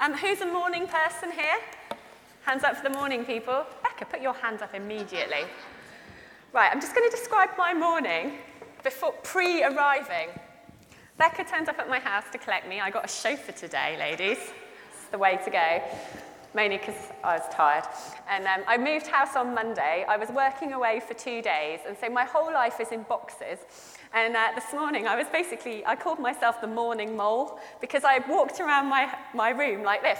Um, who's a morning person here? Hands up for the morning people. Becca, put your hand up immediately. Right, I'm just going to describe my morning before pre-arriving. Becca turned up at my house to collect me. I got a chauffeur today, ladies. It's the way to go. Mainly because I was tired. And um, I moved house on Monday. I was working away for two days, and so my whole life is in boxes. And uh, this morning, I was basically, I called myself the morning mole because I walked around my, my room like this,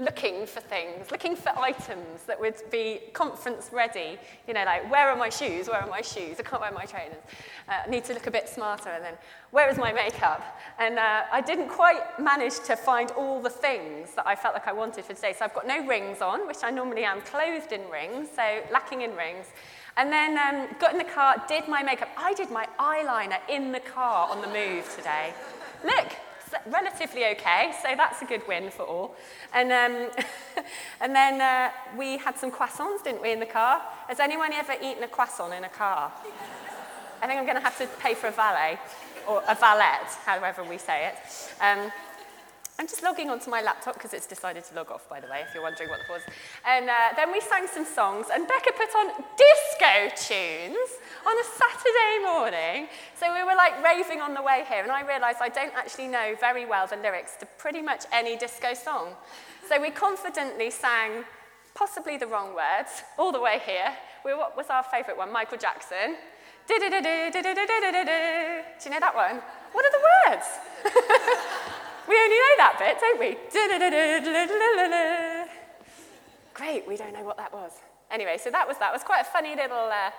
looking for things, looking for items that would be conference ready. You know, like, where are my shoes? Where are my shoes? I can't wear my trainers. Uh, I need to look a bit smarter. And then, where is my makeup? And uh, I didn't quite manage to find all the things that I felt like I wanted for today. So I've got no rings on, which I normally am clothed in rings, so lacking in rings. And then um, got in the car, did my makeup. I did my eyeliner in the car on the move today. Look, relatively okay, so that's a good win for all. And, um, and then uh, we had some croissants, didn't we, in the car? Has anyone ever eaten a croissant in a car? I think I'm going to have to pay for a valet, or a valet, however we say it. Um, I'm just logging onto my laptop because it's decided to log off, by the way, if you're wondering what that was. And uh, then we sang some songs, and Becca put on disco tunes on a Saturday morning. So we were like raving on the way here, and I realised I don't actually know very well the lyrics to pretty much any disco song. So we confidently sang possibly the wrong words all the way here. We, what was our favourite one? Michael Jackson. Do you know that one? What are the words? We only know that bit, don't we? Great, we don't know what that was. Anyway, so that was that. It was quite a funny little uh,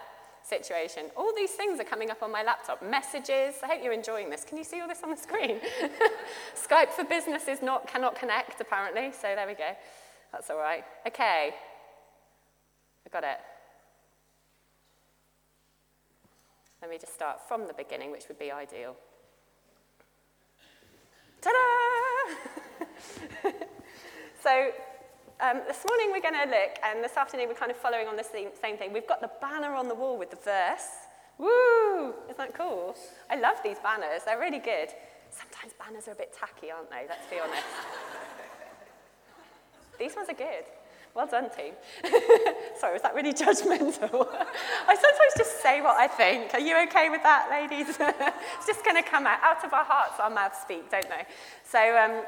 situation. All these things are coming up on my laptop. Messages. I hope you're enjoying this. Can you see all this on the screen? Skype for business is not cannot connect apparently. So there we go. That's all right. Okay. I got it. Let me just start from the beginning, which would be ideal. Ta-da! so um, this morning we're going to look, and this afternoon we're kind of following on the same, same thing. We've got the banner on the wall with the verse. Woo! Isn't that cool? I love these banners. They're really good. Sometimes banners are a bit tacky, aren't they? Let's be honest. these ones are good. Well done, team. Sorry, was that really judgmental? I sometimes just say what I think. Are you okay with that, ladies? it's just going to come out. Out of our hearts, our mouths speak, don't they? So, um,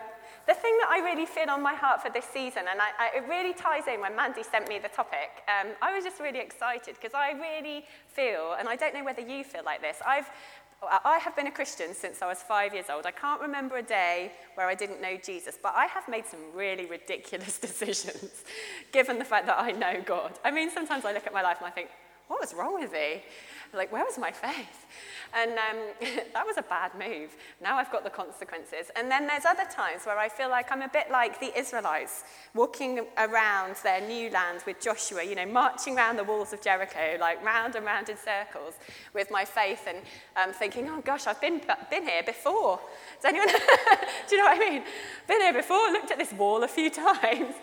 the thing that I really feel on my heart for this season, and I, I, it really ties in when Mandy sent me the topic, um, I was just really excited because I really feel, and I don't know whether you feel like this, I've I have been a Christian since I was five years old. I can't remember a day where I didn't know Jesus, but I have made some really ridiculous decisions given the fact that I know God. I mean, sometimes I look at my life and I think, what was wrong with me? Like, where was my faith? And um, that was a bad move. Now I've got the consequences. And then there's other times where I feel like I'm a bit like the Israelites, walking around their new land with Joshua, you know, marching around the walls of Jericho, like round and round in circles with my faith and um, thinking, oh gosh, I've been, been here before. Does anyone, do you know what I mean? Been here before, looked at this wall a few times.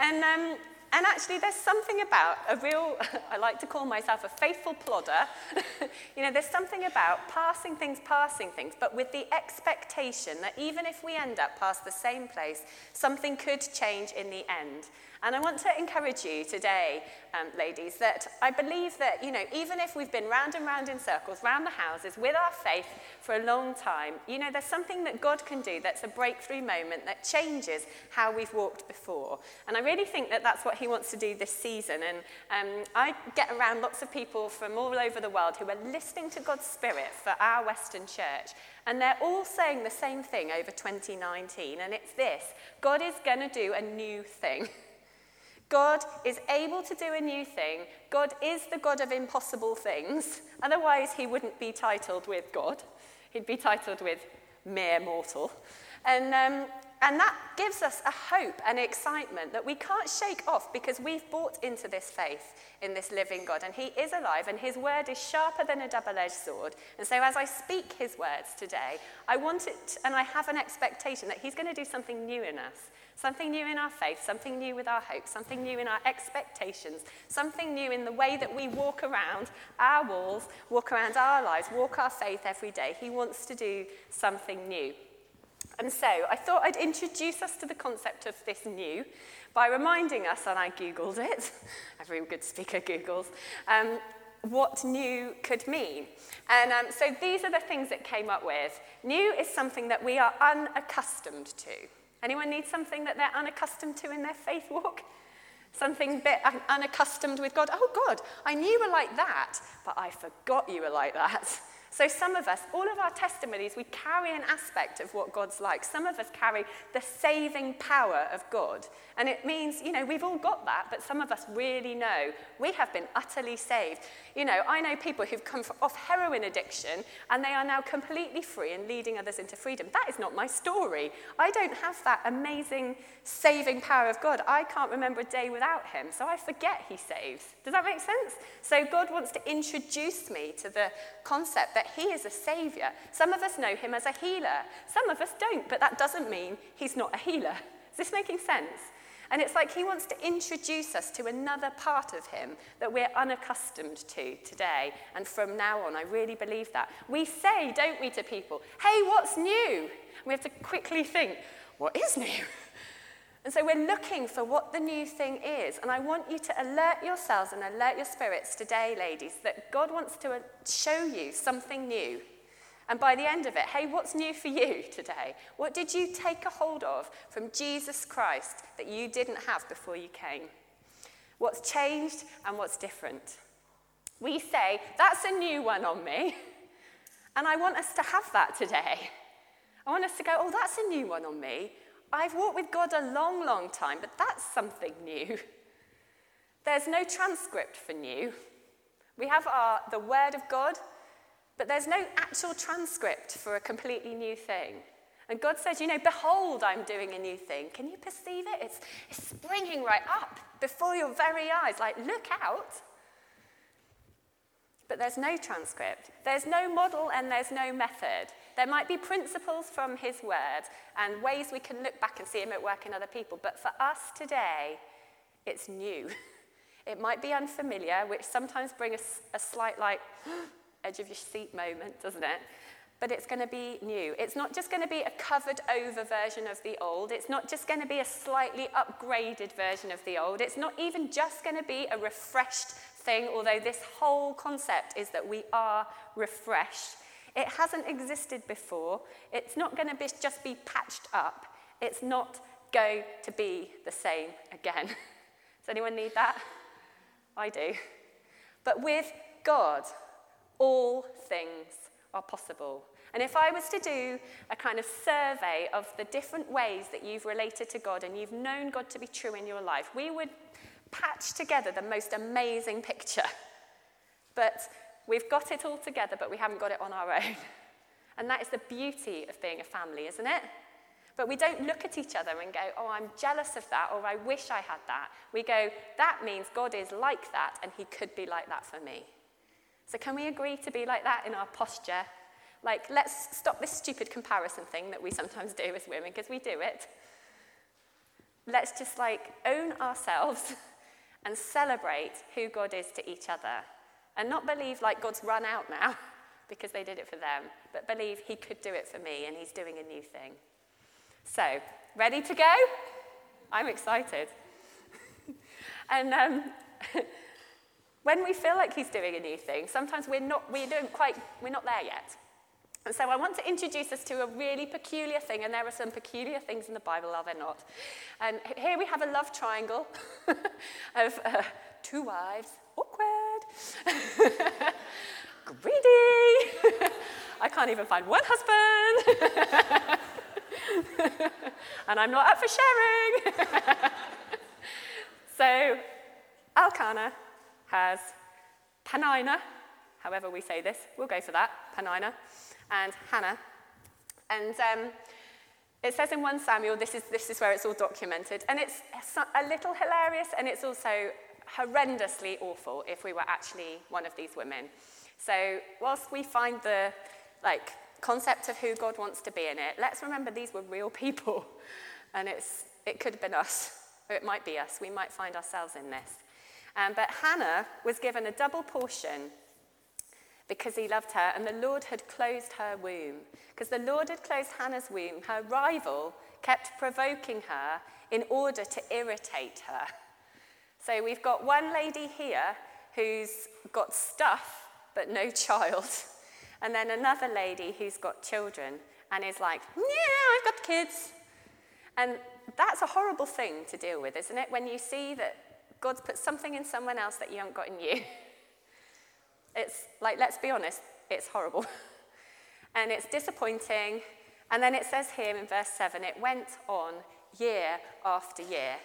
And um, and actually, there's something about a real, I like to call myself a faithful plodder. you know, there's something about passing things, passing things, but with the expectation that even if we end up past the same place, something could change in the end. And I want to encourage you today, um, ladies, that I believe that, you know, even if we've been round and round in circles, round the houses with our faith for a long time, you know, there's something that God can do that's a breakthrough moment that changes how we've walked before. And I really think that that's what He wants to do this season. And um, I get around lots of people from all over the world who are listening to God's Spirit for our Western church. And they're all saying the same thing over 2019. And it's this God is going to do a new thing. God is able to do a new thing. God is the God of impossible things. Otherwise, he wouldn't be titled with God. He'd be titled with mere mortal. And, um, and that gives us a hope and excitement that we can't shake off because we've bought into this faith in this living God. And He is alive, and His word is sharper than a double edged sword. And so, as I speak His words today, I want it, and I have an expectation that He's going to do something new in us. Something new in our faith, something new with our hope, something new in our expectations, something new in the way that we walk around our walls, walk around our lives, walk our faith every day. He wants to do something new. And so I thought I'd introduce us to the concept of this new by reminding us, and I Googled it, every good speaker Googles, um, what new could mean. And um, so these are the things it came up with. New is something that we are unaccustomed to. Anyone need something that they're unaccustomed to in their faith walk? Something bit unaccustomed with God. Oh, God, I knew you were like that, but I forgot you were like that. So, some of us, all of our testimonies, we carry an aspect of what God's like. Some of us carry the saving power of God. And it means, you know, we've all got that, but some of us really know we have been utterly saved. You know, I know people who've come off heroin addiction and they are now completely free and leading others into freedom. That is not my story. I don't have that amazing saving power of God. I can't remember a day without Him, so I forget He saves. Does that make sense? So, God wants to introduce me to the concept that He is a Savior. Some of us know Him as a healer, some of us don't, but that doesn't mean He's not a healer. Is this making sense? And it's like he wants to introduce us to another part of him that we're unaccustomed to today. And from now on, I really believe that. We say, don't we, to people, hey, what's new? we have to quickly think, what is new? And so we're looking for what the new thing is. And I want you to alert yourselves and alert your spirits today, ladies, that God wants to uh, show you something new. And by the end of it, hey, what's new for you today? What did you take a hold of from Jesus Christ that you didn't have before you came? What's changed and what's different? We say, that's a new one on me. And I want us to have that today. I want us to go, oh, that's a new one on me. I've walked with God a long, long time, but that's something new. There's no transcript for new. We have our, the Word of God, but there's no actual transcript for a completely new thing. And God says, You know, behold, I'm doing a new thing. Can you perceive it? It's, it's springing right up before your very eyes. Like, look out. But there's no transcript. There's no model and there's no method. There might be principles from His word and ways we can look back and see Him at work in other people. But for us today, it's new. It might be unfamiliar, which sometimes brings a, a slight, like, edge of your seat moment, doesn't it? But it's going to be new. It's not just going to be a covered over version of the old. It's not just going to be a slightly upgraded version of the old. It's not even just going to be a refreshed thing, although this whole concept is that we are refreshed. It hasn't existed before. It's not going to be, just be patched up. It's not going to be the same again. Does anyone need that? I do. But with God, all things are possible. And if I was to do a kind of survey of the different ways that you've related to God and you've known God to be true in your life, we would patch together the most amazing picture. But we've got it all together, but we haven't got it on our own. And that is the beauty of being a family, isn't it? But we don't look at each other and go, oh, I'm jealous of that, or I wish I had that. We go, that means God is like that, and he could be like that for me. So, can we agree to be like that in our posture? Like, let's stop this stupid comparison thing that we sometimes do as women, because we do it. Let's just like own ourselves and celebrate who God is to each other. And not believe like God's run out now because they did it for them, but believe He could do it for me and He's doing a new thing. So, ready to go? I'm excited. and um, When we feel like he's doing a new thing, sometimes we're not, we don't quite, we're not there yet. And so I want to introduce us to a really peculiar thing, and there are some peculiar things in the Bible, are there not? And here we have a love triangle of uh, two wives, awkward, greedy. I can't even find one husband. and I'm not up for sharing. so, Elkanah has Panina, however we say this, we'll go for that, Panina, and Hannah. And um, it says in 1 Samuel, this is, this is where it's all documented, and it's a little hilarious and it's also horrendously awful if we were actually one of these women. So, whilst we find the like concept of who God wants to be in it, let's remember these were real people, and it's, it could have been us, or it might be us. We might find ourselves in this. Um, but Hannah was given a double portion because he loved her, and the Lord had closed her womb. Because the Lord had closed Hannah's womb, her rival kept provoking her in order to irritate her. So we've got one lady here who's got stuff but no child, and then another lady who's got children and is like, Yeah, I've got kids. And that's a horrible thing to deal with, isn't it? When you see that God's put something in someone else that you haven't got in you. It's like, let's be honest, it's horrible. and it's disappointing. And then it says here in verse 7 it went on year after year.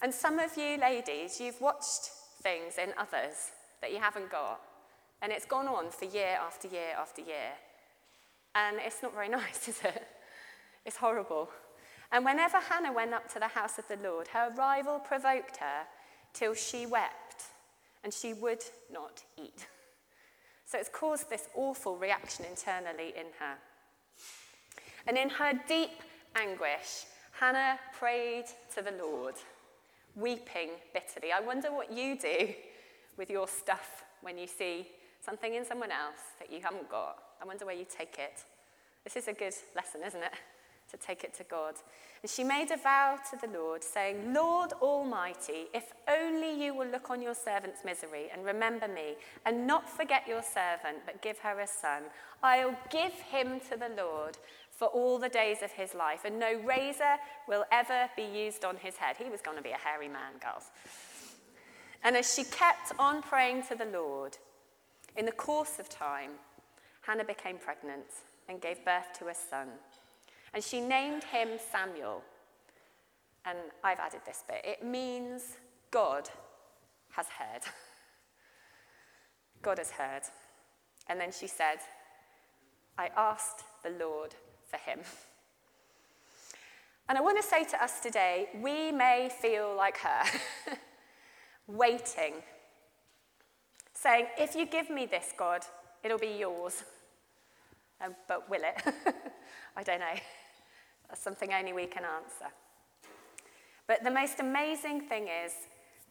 And some of you ladies, you've watched things in others that you haven't got. And it's gone on for year after year after year. And it's not very nice, is it? It's horrible. And whenever Hannah went up to the house of the Lord, her rival provoked her till she wept, and she would not eat. So it's caused this awful reaction internally in her. And in her deep anguish, Hannah prayed to the Lord, weeping bitterly. I wonder what you do with your stuff when you see something in someone else that you haven't got. I wonder where you take it. This is a good lesson, isn't it? to take it to God. And she made a vow to the Lord, saying, Lord Almighty, if only you will look on your servant's misery and remember me, and not forget your servant, but give her a son, I'll give him to the Lord for all the days of his life, and no razor will ever be used on his head. He was going to be a hairy man, girls. And as she kept on praying to the Lord, in the course of time, Hannah became pregnant and gave birth to a son. And she named him Samuel. And I've added this bit it means God has heard. God has heard. And then she said, I asked the Lord for him. And I want to say to us today, we may feel like her, waiting, saying, If you give me this, God, it'll be yours. Um, but will it? I don't know. That's something only we can answer. But the most amazing thing is,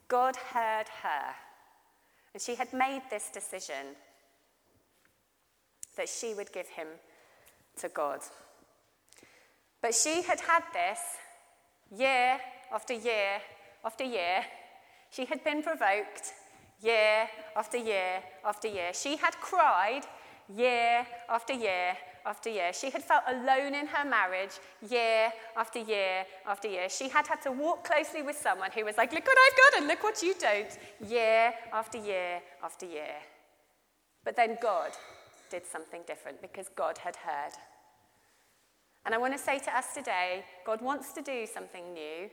God heard her. And she had made this decision that she would give him to God. But she had had this year after year after year. She had been provoked year after year after year. She had cried year after year after year. She had felt alone in her marriage year after year after year. She had had to walk closely with someone who was like, Look what I've got and look what you don't, year after year after year. But then God did something different because God had heard. And I want to say to us today God wants to do something new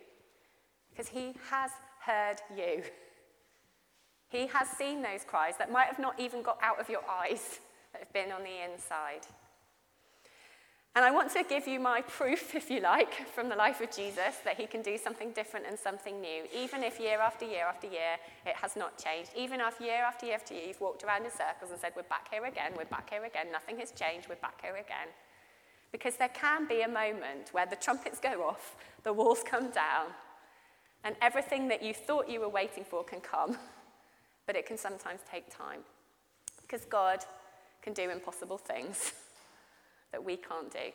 because He has heard you. He has seen those cries that might have not even got out of your eyes, that have been on the inside. And I want to give you my proof, if you like, from the life of Jesus that he can do something different and something new, even if year after year after year it has not changed. Even if year after year after year you've walked around in circles and said, We're back here again, we're back here again, nothing has changed, we're back here again. Because there can be a moment where the trumpets go off, the walls come down, and everything that you thought you were waiting for can come, but it can sometimes take time. Because God can do impossible things that we can't do.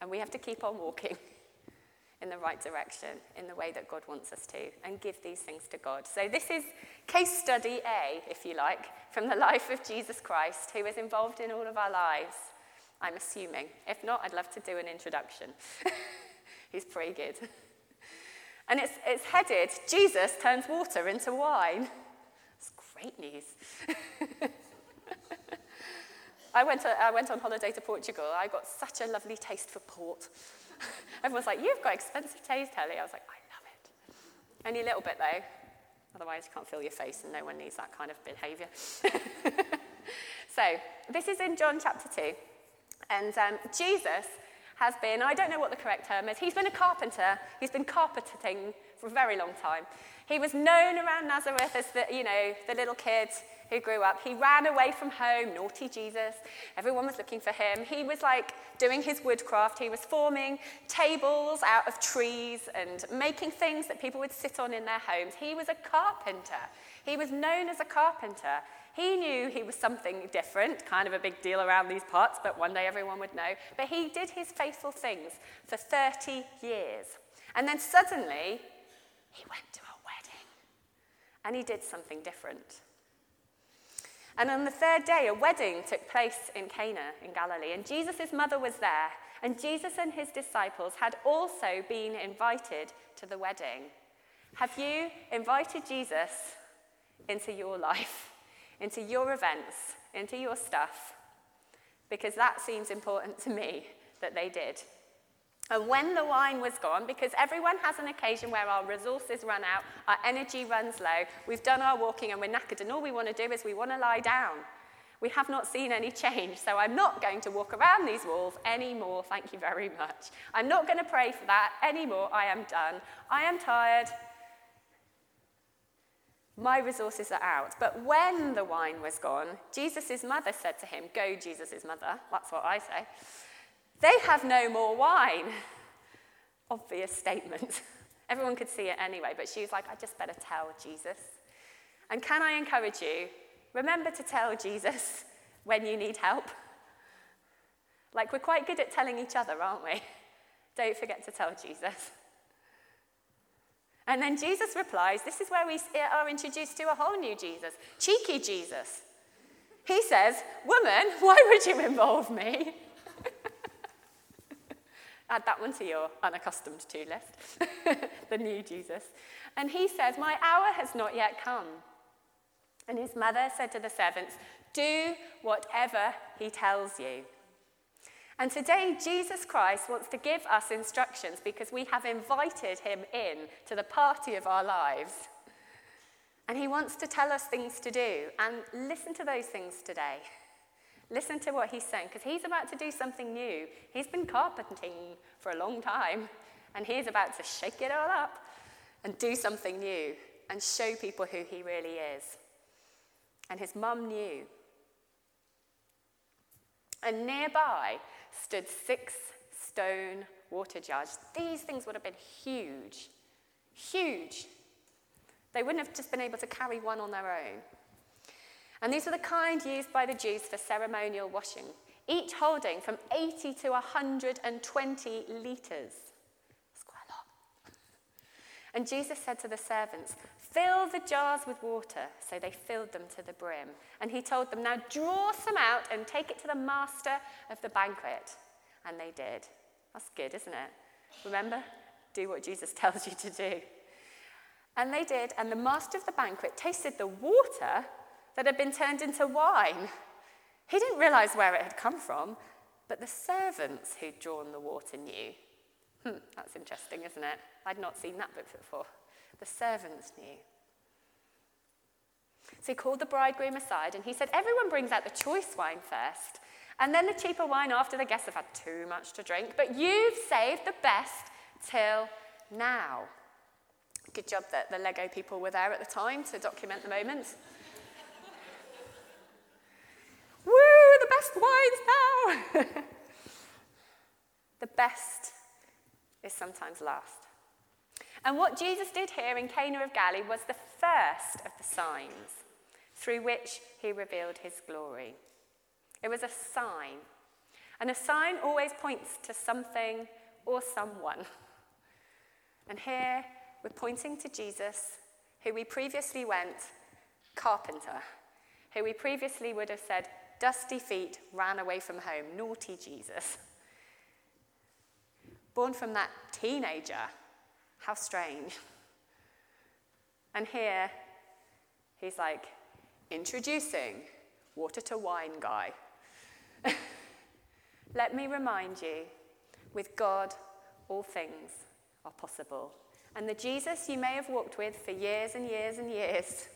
And we have to keep on walking in the right direction, in the way that God wants us to, and give these things to God. So, this is case study A, if you like, from the life of Jesus Christ, who is involved in all of our lives. I'm assuming. If not, I'd love to do an introduction. He's pretty good. And it's, it's headed Jesus turns water into wine. It's great news. I went, to, I went on holiday to Portugal. I got such a lovely taste for port. Everyone's like, You've got expensive taste, Ellie. I was like, I love it. Only a little bit, though. Otherwise, you can't feel your face, and no one needs that kind of behavior. so, this is in John chapter 2. And um, Jesus has been, I don't know what the correct term is, he's been a carpenter. He's been carpeting for a very long time. He was known around Nazareth as the, you know, the little kid who grew up. He ran away from home, naughty Jesus. Everyone was looking for him. He was like doing his woodcraft. He was forming tables out of trees and making things that people would sit on in their homes. He was a carpenter. He was known as a carpenter. He knew he was something different, kind of a big deal around these parts, but one day everyone would know. But he did his faithful things for 30 years. And then suddenly, he went to a wedding and he did something different. And on the third day, a wedding took place in Cana in Galilee, and Jesus' mother was there. And Jesus and his disciples had also been invited to the wedding. Have you invited Jesus into your life, into your events, into your stuff? Because that seems important to me that they did. And when the wine was gone, because everyone has an occasion where our resources run out, our energy runs low, we've done our walking and we're knackered, and all we want to do is we want to lie down. We have not seen any change, so I'm not going to walk around these walls anymore. Thank you very much. I'm not going to pray for that anymore. I am done. I am tired. My resources are out. But when the wine was gone, Jesus' mother said to him, Go, Jesus' mother. That's what I say. They have no more wine. Obvious statement. Everyone could see it anyway, but she was like, I just better tell Jesus. And can I encourage you? Remember to tell Jesus when you need help. Like, we're quite good at telling each other, aren't we? Don't forget to tell Jesus. And then Jesus replies, This is where we eh, are introduced to a whole new Jesus, cheeky Jesus. He says, Woman, why would you involve me? Add that one to your unaccustomed to list, the new Jesus. And he says, My hour has not yet come. And his mother said to the servants, Do whatever he tells you. And today, Jesus Christ wants to give us instructions because we have invited him in to the party of our lives. And he wants to tell us things to do. And listen to those things today. Listen to what he's saying, because he's about to do something new. He's been carpenting for a long time, and he's about to shake it all up and do something new and show people who he really is. And his mum knew. And nearby stood six stone water jars. These things would have been huge, huge. They wouldn't have just been able to carry one on their own. And these were the kind used by the Jews for ceremonial washing, each holding from 80 to 120 litres. That's quite a lot. And Jesus said to the servants, Fill the jars with water. So they filled them to the brim. And he told them, Now draw some out and take it to the master of the banquet. And they did. That's good, isn't it? Remember? Do what Jesus tells you to do. And they did. And the master of the banquet tasted the water that had been turned into wine. He didn't realize where it had come from, but the servants who'd drawn the water knew. Hmm, that's interesting, isn't it? I'd not seen that book before. The servants knew. So he called the bridegroom aside and he said, Everyone brings out the choice wine first, and then the cheaper wine after the guests have had too much to drink, but you've saved the best till now. Good job that the Lego people were there at the time to document the moment. Woo, the best wines now! the best is sometimes last. And what Jesus did here in Cana of Galilee was the first of the signs through which he revealed his glory. It was a sign. And a sign always points to something or someone. And here we're pointing to Jesus, who we previously went carpenter, who we previously would have said dusty feet, ran away from home. Naughty Jesus. Born from that teenager. How strange. And here, he's like, introducing water to wine guy. Let me remind you, with God, all things are possible. And the Jesus you may have walked with for years and years and years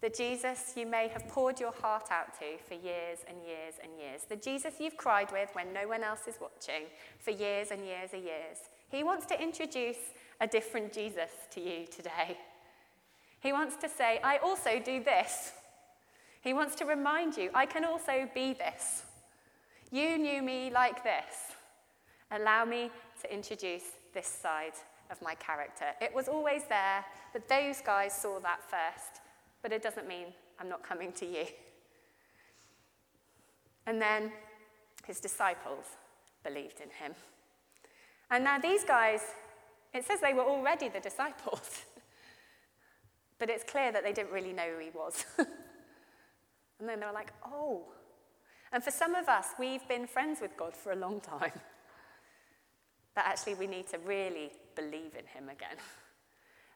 the Jesus you may have poured your heart out to for years and years and years. The Jesus you've cried with when no one else is watching for years and years and years. He wants to introduce a different Jesus to you today. He wants to say, I also do this. He wants to remind you, I can also be this. You knew me like this. Allow me to introduce this side of my character. It was always there, but those guys saw that first but it doesn't mean I'm not coming to you. And then his disciples believed in him. And now these guys, it says they were already the disciples, but it's clear that they didn't really know who he was. and then they were like, oh. And for some of us, we've been friends with God for a long time. But actually, we need to really believe in him again.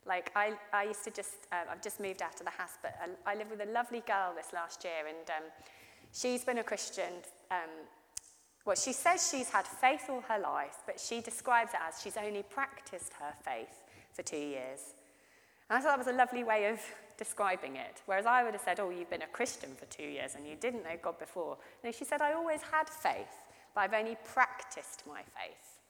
Like, I, I used to just, uh, I've just moved out of the house, but I, I lived with a lovely girl this last year, and um, she's been a Christian. Um, well, she says she's had faith all her life, but she describes it as she's only practiced her faith for two years. And I thought that was a lovely way of describing it. Whereas I would have said, oh, you've been a Christian for two years and you didn't know God before. No, she said, I always had faith, but I've only practiced my faith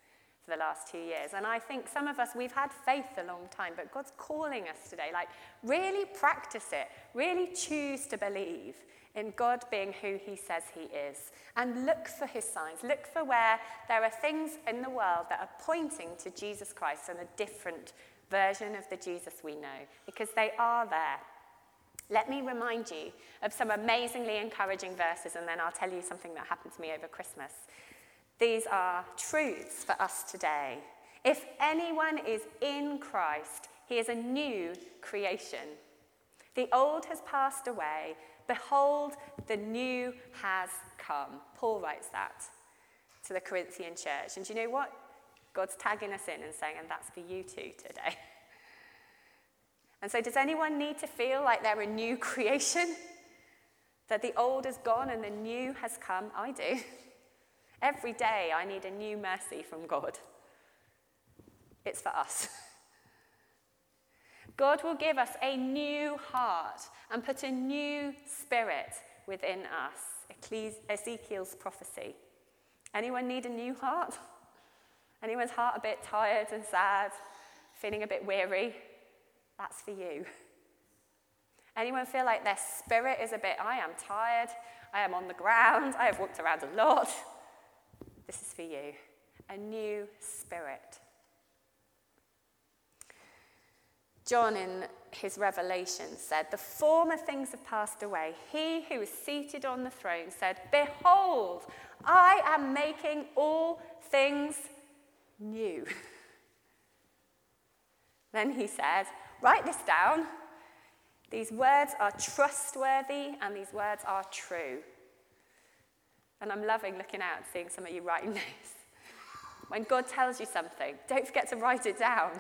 for the last two years. And I think some of us, we've had faith a long time, but God's calling us today. Like, really practice it. Really choose to believe in God being who He says He is. And look for His signs. Look for where there are things in the world that are pointing to Jesus Christ and a different version of the Jesus we know, because they are there. Let me remind you of some amazingly encouraging verses, and then I'll tell you something that happened to me over Christmas. These are truths for us today. If anyone is in Christ, he is a new creation. The old has passed away. Behold, the new has come. Paul writes that to the Corinthian church. And do you know what? God's tagging us in and saying, and that's for you too today. And so, does anyone need to feel like they're a new creation? That the old is gone and the new has come? I do. Every day I need a new mercy from God. It's for us. God will give us a new heart and put a new spirit within us. Ezekiel's prophecy. Anyone need a new heart? Anyone's heart a bit tired and sad, feeling a bit weary? That's for you. Anyone feel like their spirit is a bit, I am tired, I am on the ground, I have walked around a lot, this is for you a new spirit. John, in his revelation, said, The former things have passed away. He who is seated on the throne said, Behold, I am making all things new. then he said, Write this down. These words are trustworthy and these words are true. And I'm loving looking out and seeing some of you writing this. When God tells you something, don't forget to write it down.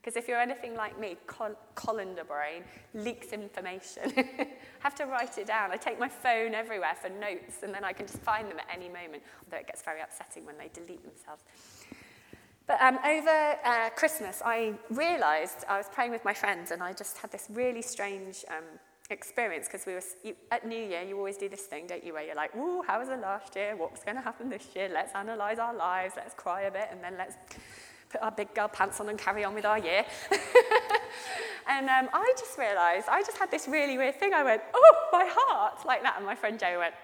Because if you're anything like me, col- colander brain leaks information. I have to write it down. I take my phone everywhere for notes, and then I can just find them at any moment, although it gets very upsetting when they delete themselves. But um, over uh, Christmas, I realised I was praying with my friends, and I just had this really strange um, experience because we were you, at New Year. You always do this thing, don't you, where you're like, "Ooh, how was the last year? What's going to happen this year? Let's analyze our lives. Let's cry a bit, and then let's put our big girl pants on and carry on with our year." and um, I just realised I just had this really weird thing. I went, "Oh, my heart!" like that, and my friend Joe went.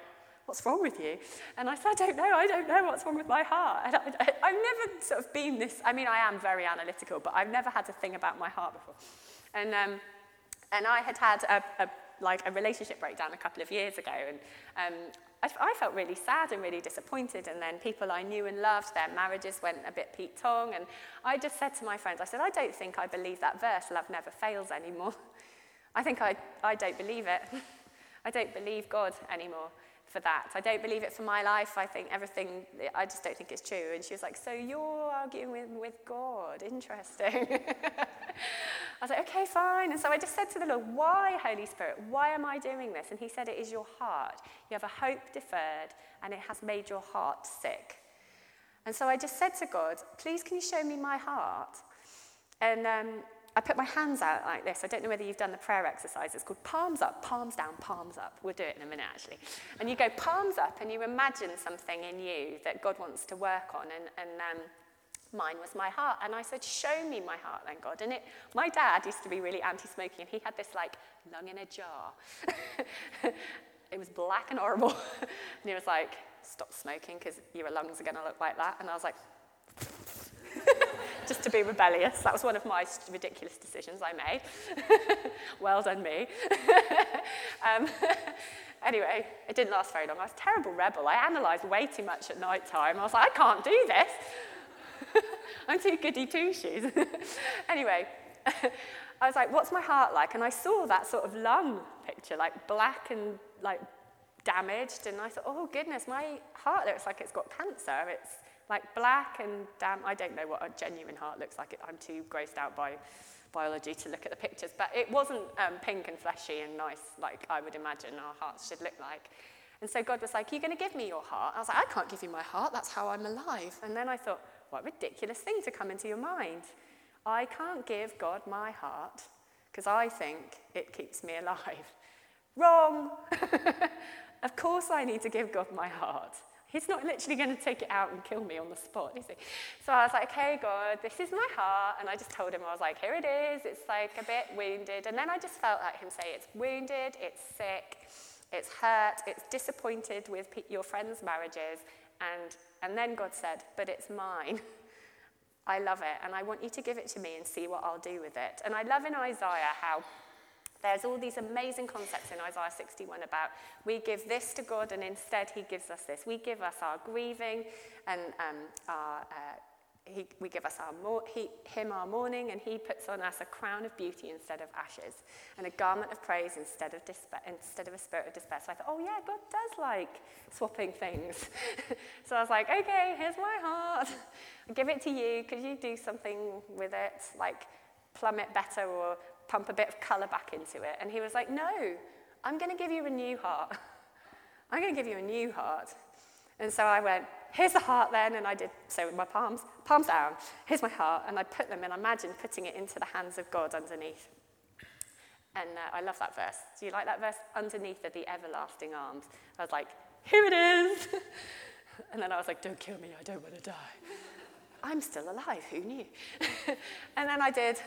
What's wrong with you? And I said, I don't know, I don't know what's wrong with my heart. And I, have never sort of been this, I mean, I am very analytical, but I've never had a thing about my heart before. And um, and I had had a, a, like a relationship breakdown a couple of years ago, and um, I, I, felt really sad and really disappointed. And then people I knew and loved, their marriages went a bit Pete Tong, and I just said to my friends, I said, I don't think I believe that verse, love never fails anymore. I think I, I don't believe it. I don't believe God anymore for that. I don't believe it for my life. I think everything, I just don't think it's true. And she was like, So you're arguing with, God? Interesting. I was like, Okay, fine. And so I just said to the Lord, Why, Holy Spirit? Why am I doing this? And He said, It is your heart. You have a hope deferred, and it has made your heart sick. And so I just said to God, Please, can you show me my heart? And um, I put my hands out like this. I don't know whether you've done the prayer exercise. It's called palms up, palms down, palms up. We'll do it in a minute, actually. And you go palms up and you imagine something in you that God wants to work on. And, and um, mine was my heart. And I said, Show me my heart, then, God. And it, my dad used to be really anti smoking, and he had this like lung in a jar. it was black and horrible. and he was like, Stop smoking because your lungs are going to look like that. And I was like, just to be rebellious. That was one of my ridiculous decisions I made. well done, me. um, anyway, it didn't last very long. I was a terrible rebel. I analysed way too much at night time. I was like, I can't do this. I'm too goody two shoes. anyway, I was like, what's my heart like? And I saw that sort of lung picture, like black and like damaged. And I thought, oh goodness, my heart looks like it's got cancer. It's like black and damn. I don't know what a genuine heart looks like. I'm too grossed out by biology to look at the pictures. But it wasn't um, pink and fleshy and nice like I would imagine our hearts should look like. And so God was like, You're going to give me your heart? I was like, I can't give you my heart. That's how I'm alive. And then I thought, What ridiculous thing to come into your mind. I can't give God my heart because I think it keeps me alive. Wrong! of course, I need to give God my heart. He's not literally going to take it out and kill me on the spot, is he? So I was like, okay, God, this is my heart. And I just told him, I was like, here it is. It's like a bit wounded. And then I just felt like him say, it's wounded, it's sick, it's hurt, it's disappointed with your friends' marriages. And, and then God said, but it's mine. I love it, and I want you to give it to me and see what I'll do with it. And I love in Isaiah how there's all these amazing concepts in Isaiah 61 about we give this to God and instead he gives us this. We give us our grieving and um, our uh, he, we give us our he, him our mourning, and he puts on us a crown of beauty instead of ashes, and a garment of praise instead of despair, instead of a spirit of despair. So I thought, oh yeah, God does like swapping things. so I was like, okay, here's my heart. I give it to you. Could you do something with it, like plumb it better or pump a bit of colour back into it? And he was like, no, I'm going to give you a new heart. I'm going to give you a new heart. And so I went, here's the heart then, and I did so with my palms, palms down, here's my heart, and I put them, and I imagine putting it into the hands of God underneath. And uh, I love that verse. Do you like that verse? Underneath are the everlasting arms. I was like, here it is. and then I was like, don't kill me, I don't want to die. I'm still alive, who knew? and then I did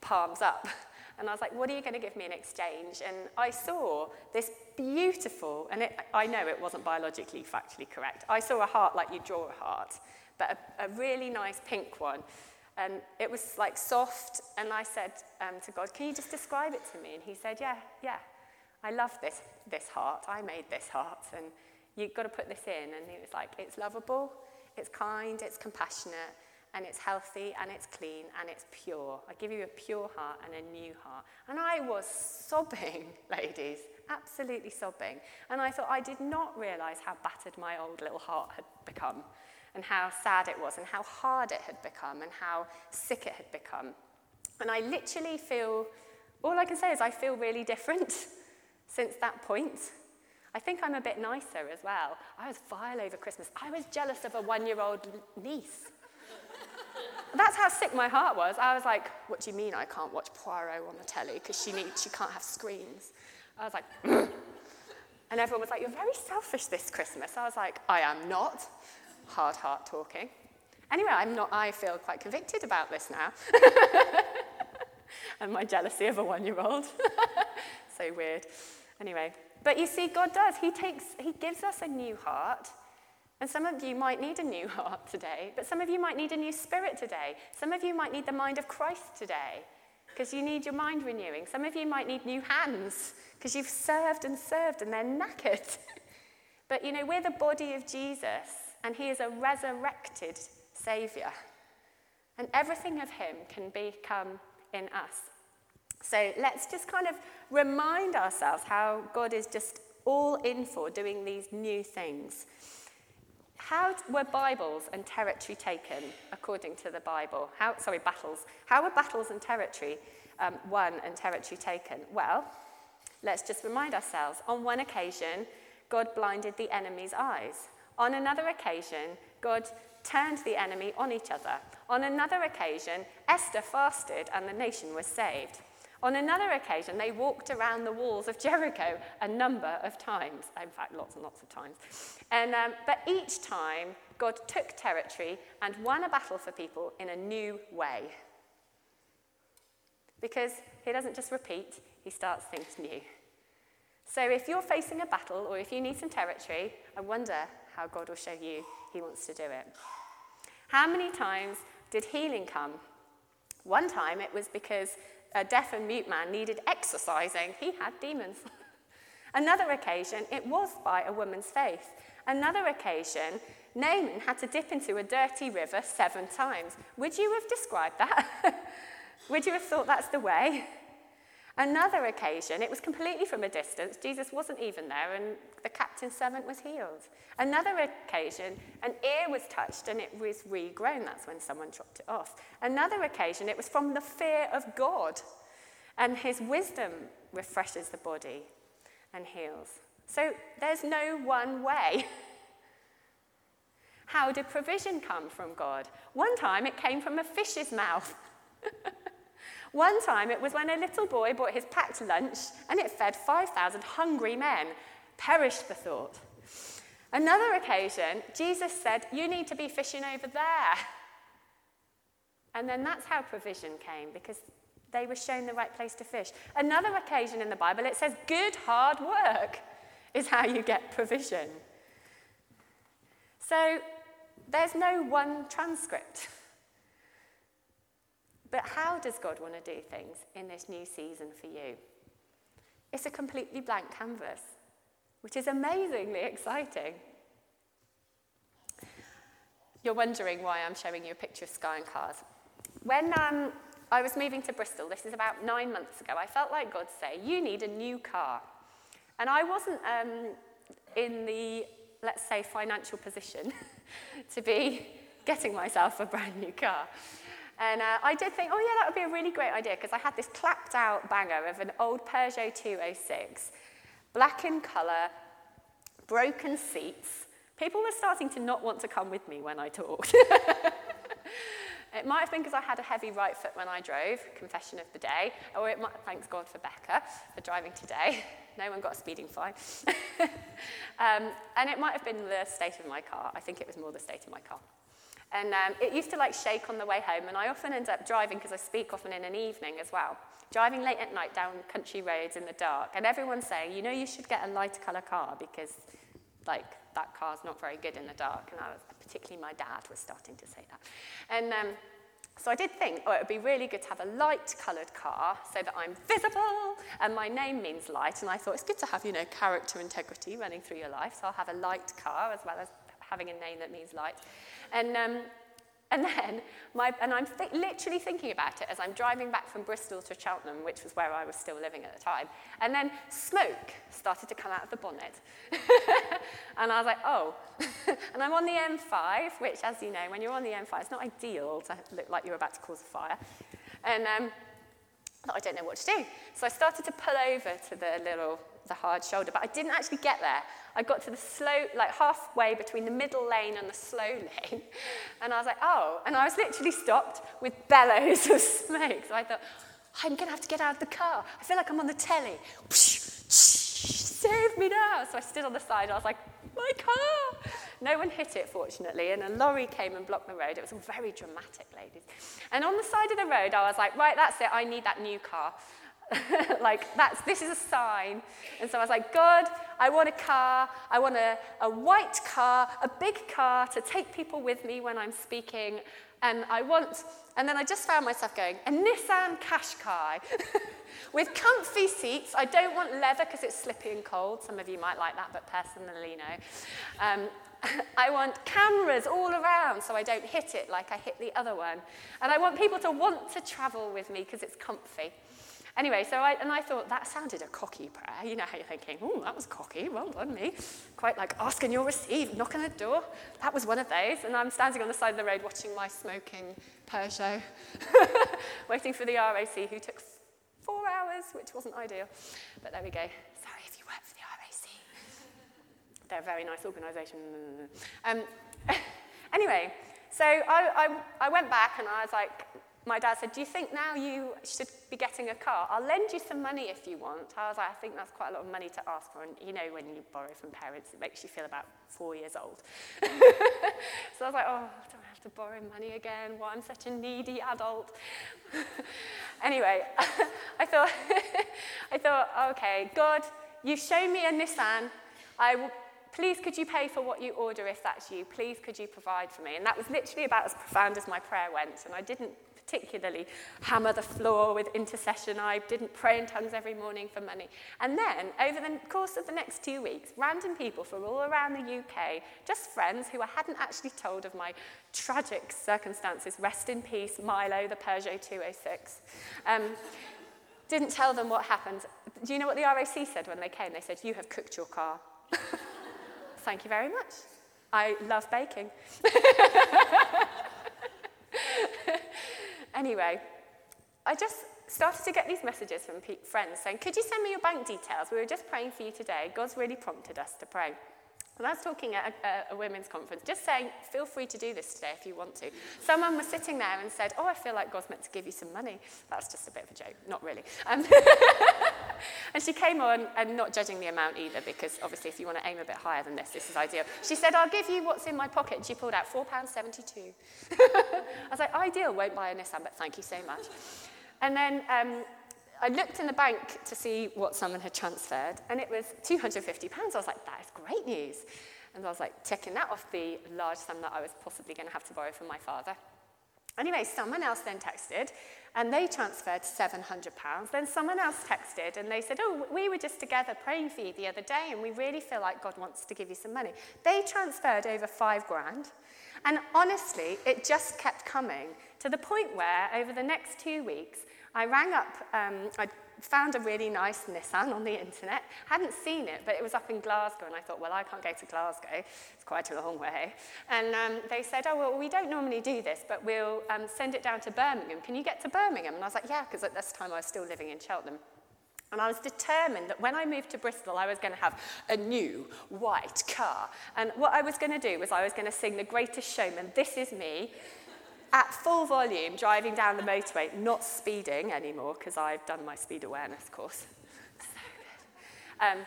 palms up. And I was like, what are you going to give me in exchange? And I saw this beautiful, and it, I know it wasn't biologically factually correct. I saw a heart like you draw a heart, but a, a really nice pink one. And it was like soft. And I said um, to God, can you just describe it to me? And he said, yeah, yeah. I love this, this heart. I made this heart. And you've got to put this in. And he was like, it's lovable, it's kind, it's compassionate, and it's healthy and it's clean and it's pure. I give you a pure heart and a new heart. And I was sobbing, ladies, absolutely sobbing. And I thought I did not realize how battered my old little heart had become and how sad it was and how hard it had become and how sick it had become. And I literally feel, all I can say is I feel really different since that point. I think I'm a bit nicer as well. I was vile over Christmas. I was jealous of a one year old niece that's how sick my heart was. I was like, what do you mean I can't watch Poirot on the telly because she, needs, she can't have screens? I was like, and everyone was like, you're very selfish this Christmas. I was like, I am not. Hard heart talking. Anyway, I'm not, I feel quite convicted about this now. and my jealousy of a one-year-old. so weird. Anyway, but you see, God does. He takes, he gives us a new heart and some of you might need a new heart today, but some of you might need a new spirit today. Some of you might need the mind of Christ today because you need your mind renewing. Some of you might need new hands because you've served and served and they're knackered. but you know, we're the body of Jesus and he is a resurrected Saviour. And everything of him can become in us. So let's just kind of remind ourselves how God is just all in for doing these new things. How were Bibles and territory taken according to the Bible? How, sorry, battles. How were battles and territory um, won and territory taken? Well, let's just remind ourselves. On one occasion, God blinded the enemy's eyes. On another occasion, God turned the enemy on each other. On another occasion, Esther fasted and the nation was saved. On another occasion, they walked around the walls of Jericho a number of times. In fact, lots and lots of times. And, um, but each time, God took territory and won a battle for people in a new way. Because he doesn't just repeat, he starts things new. So if you're facing a battle or if you need some territory, I wonder how God will show you he wants to do it. How many times did healing come? One time it was because a deaf and mute man needed exorcising. He had demons. Another occasion, it was by a woman's faith. Another occasion, Naaman had to dip into a dirty river seven times. Would you have described that? Would you have thought that's the way? Another occasion, it was completely from a distance. Jesus wasn't even there, and the captain's servant was healed. Another occasion, an ear was touched and it was regrown. That's when someone chopped it off. Another occasion, it was from the fear of God, and his wisdom refreshes the body and heals. So there's no one way. How did provision come from God? One time it came from a fish's mouth. One time it was when a little boy brought his packed lunch and it fed 5,000 hungry men. Perish the thought. Another occasion, Jesus said, You need to be fishing over there. And then that's how provision came, because they were shown the right place to fish. Another occasion in the Bible, it says, Good hard work is how you get provision. So there's no one transcript. But how does God want to do things in this new season for you? It's a completely blank canvas, which is amazingly exciting. You're wondering why I'm showing you a picture of Sky and Cars. When um, I was moving to Bristol, this is about nine months ago, I felt like God say, You need a new car. And I wasn't um, in the, let's say, financial position to be getting myself a brand new car. And uh, I did think, oh yeah, that would be a really great idea because I had this clapped out banger of an old Peugeot 206, black in colour, broken seats. People were starting to not want to come with me when I talked. It might have been because I had a heavy right foot when I drove, confession of the day, or it might, thanks God for Becca for driving today. No one got a speeding fine. um, and it might have been the state of my car. I think it was more the state of my car. And um, it used to like shake on the way home, and I often end up driving because I speak often in an evening as well. Driving late at night down country roads in the dark, and everyone's saying, you know, you should get a lighter colour car because, like, that car's not very good in the dark. And I was, particularly my dad was starting to say that. And um, so I did think, oh, it would be really good to have a light coloured car so that I'm visible and my name means light. And I thought it's good to have, you know, character integrity running through your life. So I'll have a light car as well as having a name that means light. And, um, and then, my, and I'm th- literally thinking about it as I'm driving back from Bristol to Cheltenham, which was where I was still living at the time. And then smoke started to come out of the bonnet. and I was like, oh. and I'm on the M5, which, as you know, when you're on the M5, it's not ideal to look like you're about to cause a fire. And um, I don't know what to do. So I started to pull over to the little, the hard shoulder, but I didn't actually get there. I got to the slow, like halfway between the middle lane and the slow lane. And I was like, oh. And I was literally stopped with bellows of smoke. So I thought, I'm going to have to get out of the car. I feel like I'm on the telly. Save me now. So I stood on the side. I was like, my car. No one hit it, fortunately, and a lorry came and blocked the road. It was very dramatic, ladies. And on the side of the road, I was like, right, that's it. I need that new car. like, that's, this is a sign. And so I was like, God, I want a car. I want a, a white car, a big car to take people with me when I'm speaking. And I want, and then I just found myself going, a Nissan Qashqai with comfy seats. I don't want leather because it's slippy and cold. Some of you might like that, but personally, no. Um, I want cameras all around so I don't hit it like I hit the other one. And I want people to want to travel with me because it's comfy. Anyway, so I, and I thought that sounded a cocky prayer. You know how you're thinking, oh, that was cocky, well done me. Quite like ask and you'll receive, knock on the door. That was one of those. And I'm standing on the side of the road watching my smoking Peugeot, waiting for the RAC who took four hours, which wasn't ideal. But there we go. Sorry if you work for the RAC. They're a very nice organisation. Um, anyway, so I, I, I went back and I was like, my dad said, Do you think now you should be getting a car? I'll lend you some money if you want. I was like, I think that's quite a lot of money to ask for. And you know, when you borrow from parents, it makes you feel about four years old. so I was like, Oh, do I have to borrow money again? Why, I'm such a needy adult. anyway, I thought, I thought, okay, God, you've shown me a Nissan. I will please could you pay for what you order if that's you? Please could you provide for me? And that was literally about as profound as my prayer went. And I didn't particularly hammer the floor with intercession. I didn't pray in tongues every morning for money. And then, over the course of the next two weeks, random people from all around the UK, just friends who I hadn't actually told of my tragic circumstances, rest in peace, Milo, the Peugeot 206, um, didn't tell them what happened. Do you know what the RAC said when they came? They said, You have cooked your car. Thank you very much. I love baking. Anyway, I just started to get these messages from friends saying, Could you send me your bank details? We were just praying for you today. God's really prompted us to pray. And I was talking at a, a, women's conference, just saying, feel free to do this today if you want to. Someone was sitting there and said, Oh, I feel like God's meant to give you some money. That's just a bit of a joke, not really. Um, and she came on, and not judging the amount either, because obviously, if you want to aim a bit higher than this, this is ideal. She said, I'll give you what's in my pocket. And she pulled out £4.72. I was like, Ideal, won't buy a Nissan, but thank you so much. And then um, I looked in the bank to see what someone had transferred, and it was £250. I was like, that is great news. And I was like, ticking that off the large sum that I was possibly going to have to borrow from my father. Anyway, someone else then texted, and they transferred £700. Then someone else texted, and they said, Oh, we were just together praying for you the other day, and we really feel like God wants to give you some money. They transferred over five grand. And honestly, it just kept coming to the point where, over the next two weeks, I rang up, um, I found a really nice Nissan on the internet. Hadn't seen it, but it was up in Glasgow, and I thought, well, I can't go to Glasgow. It's quite a long way. And um, they said, oh, well, we don't normally do this, but we'll um, send it down to Birmingham. Can you get to Birmingham? And I was like, yeah, because at this time I was still living in Cheltenham. And I was determined that when I moved to Bristol, I was going to have a new white car. And what I was going to do was I was going to sing The Greatest Showman, This Is Me, at full volume driving down the motorway, not speeding anymore because I've done my speed awareness course. So good. Um,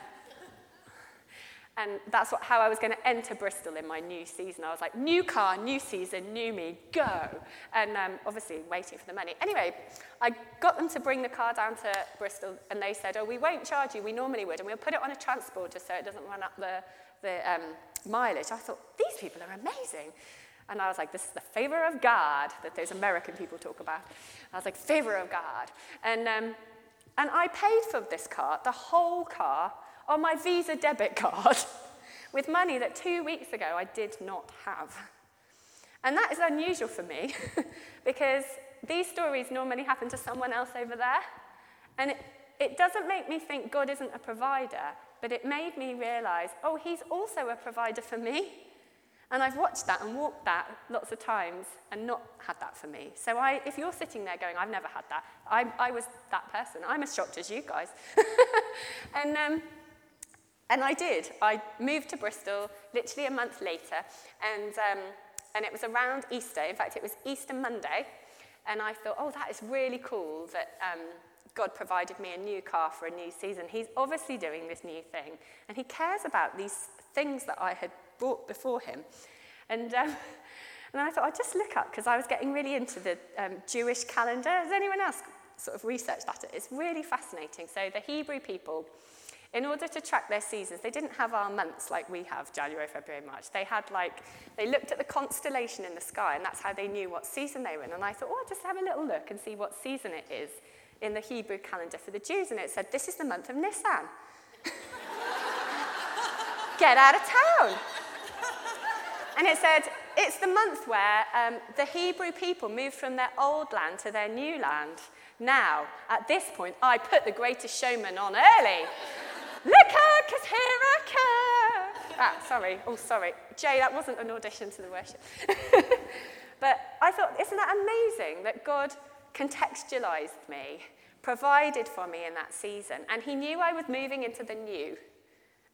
and that's what, how I was going to enter Bristol in my new season. I was like, new car, new season, new me, go. And um, obviously waiting for the money. Anyway, I got them to bring the car down to Bristol, and they said, oh, we won't charge you, we normally would, and we'll put it on a transporter so it doesn't run up the, the um, mileage. I thought, these people are amazing. And I was like, this is the favor of God that those American people talk about. I was like, favor of God. And, um, and I paid for this car, the whole car, on my Visa debit card with money that two weeks ago I did not have. And that is unusual for me because these stories normally happen to someone else over there. And it, it doesn't make me think God isn't a provider, but it made me realize, oh, He's also a provider for me. And I've watched that and walked that lots of times and not had that for me. So I, if you're sitting there going, I've never had that, I, I was that person. I'm as shocked as you guys. and, um, and I did. I moved to Bristol literally a month later, and, um, and it was around Easter. In fact, it was Easter Monday. And I thought, oh, that is really cool that um, God provided me a new car for a new season. He's obviously doing this new thing. And He cares about these things that I had brought before him. And, um, and I thought, I'd just look up, because I was getting really into the um, Jewish calendar. Has anyone else sort of researched that? It's really fascinating. So the Hebrew people, in order to track their seasons, they didn't have our months like we have, January, February, March. They had like, they looked at the constellation in the sky, and that's how they knew what season they were in. And I thought, oh, I'll just have a little look and see what season it is in the Hebrew calendar for the Jews. And it said, this is the month of Nisan. Get out of town. And it said, it's the month where um, the Hebrew people moved from their old land to their new land. Now, at this point, I put the greatest showman on early. Look out, because here I come. Ah, sorry. Oh, sorry. Jay, that wasn't an audition to the worship. but I thought, isn't that amazing that God contextualized me, provided for me in that season, and He knew I was moving into the new.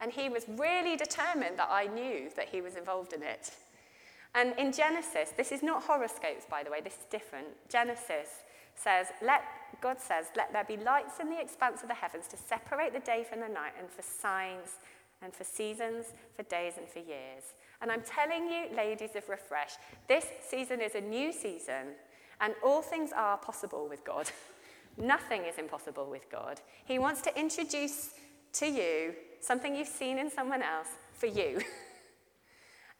And he was really determined that I knew that he was involved in it. And in Genesis, this is not horoscopes, by the way, this is different. Genesis says, let, God says, let there be lights in the expanse of the heavens to separate the day from the night and for signs and for seasons, for days and for years. And I'm telling you, ladies of Refresh, this season is a new season and all things are possible with God. Nothing is impossible with God. He wants to introduce to you something you've seen in someone else, for you.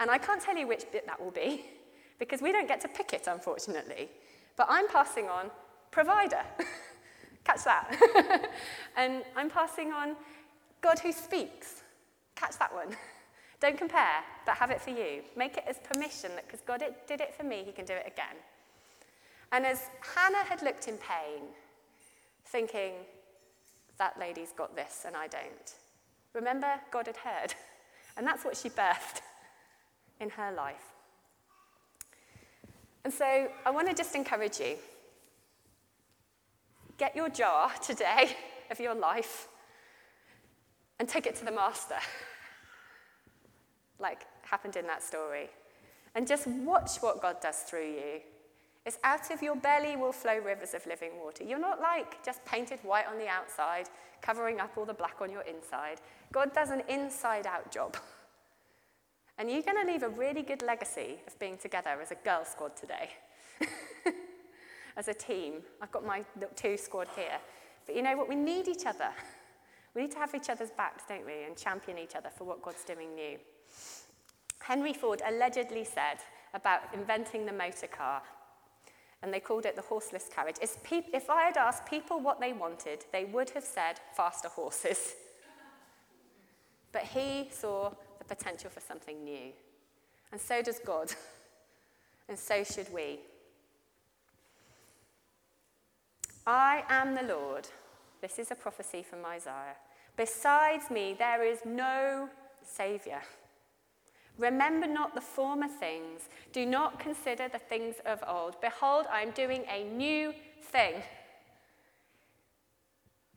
And I can't tell you which bit that will be because we don't get to pick it, unfortunately. But I'm passing on provider. Catch that. and I'm passing on God who speaks. Catch that one. Don't compare, but have it for you. Make it as permission that because God did it for me, he can do it again. And as Hannah had looked in pain, thinking, that lady's got this and I don't, remember, God had heard. And that's what she birthed in her life. And so I want to just encourage you get your jar today of your life and take it to the master, like happened in that story. And just watch what God does through you. It's out of your belly will flow rivers of living water. You're not like just painted white on the outside, covering up all the black on your inside. God does an inside out job. And you're going to leave a really good legacy of being together as a girl squad today. as a team. I've got my two squad here. But you know what? We need each other. We need to have each other's backs, don't we? And champion each other for what God's doing new. Henry Ford allegedly said about inventing the motor car, and they called it the horseless carriage. If I had asked people what they wanted, they would have said faster horses. But he saw the potential for something new. And so does God. And so should we. I am the Lord. This is a prophecy from Isaiah. Besides me, there is no Saviour. Remember not the former things. Do not consider the things of old. Behold, I am doing a new thing.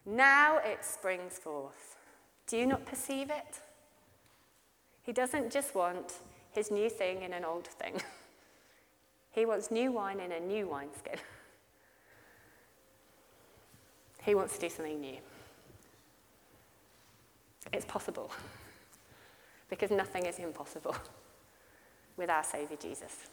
Now it springs forth. Do you not perceive it? He doesn't just want his new thing in an old thing, he wants new wine in a new wineskin. He wants to do something new. It's possible because nothing is impossible with our Saviour Jesus.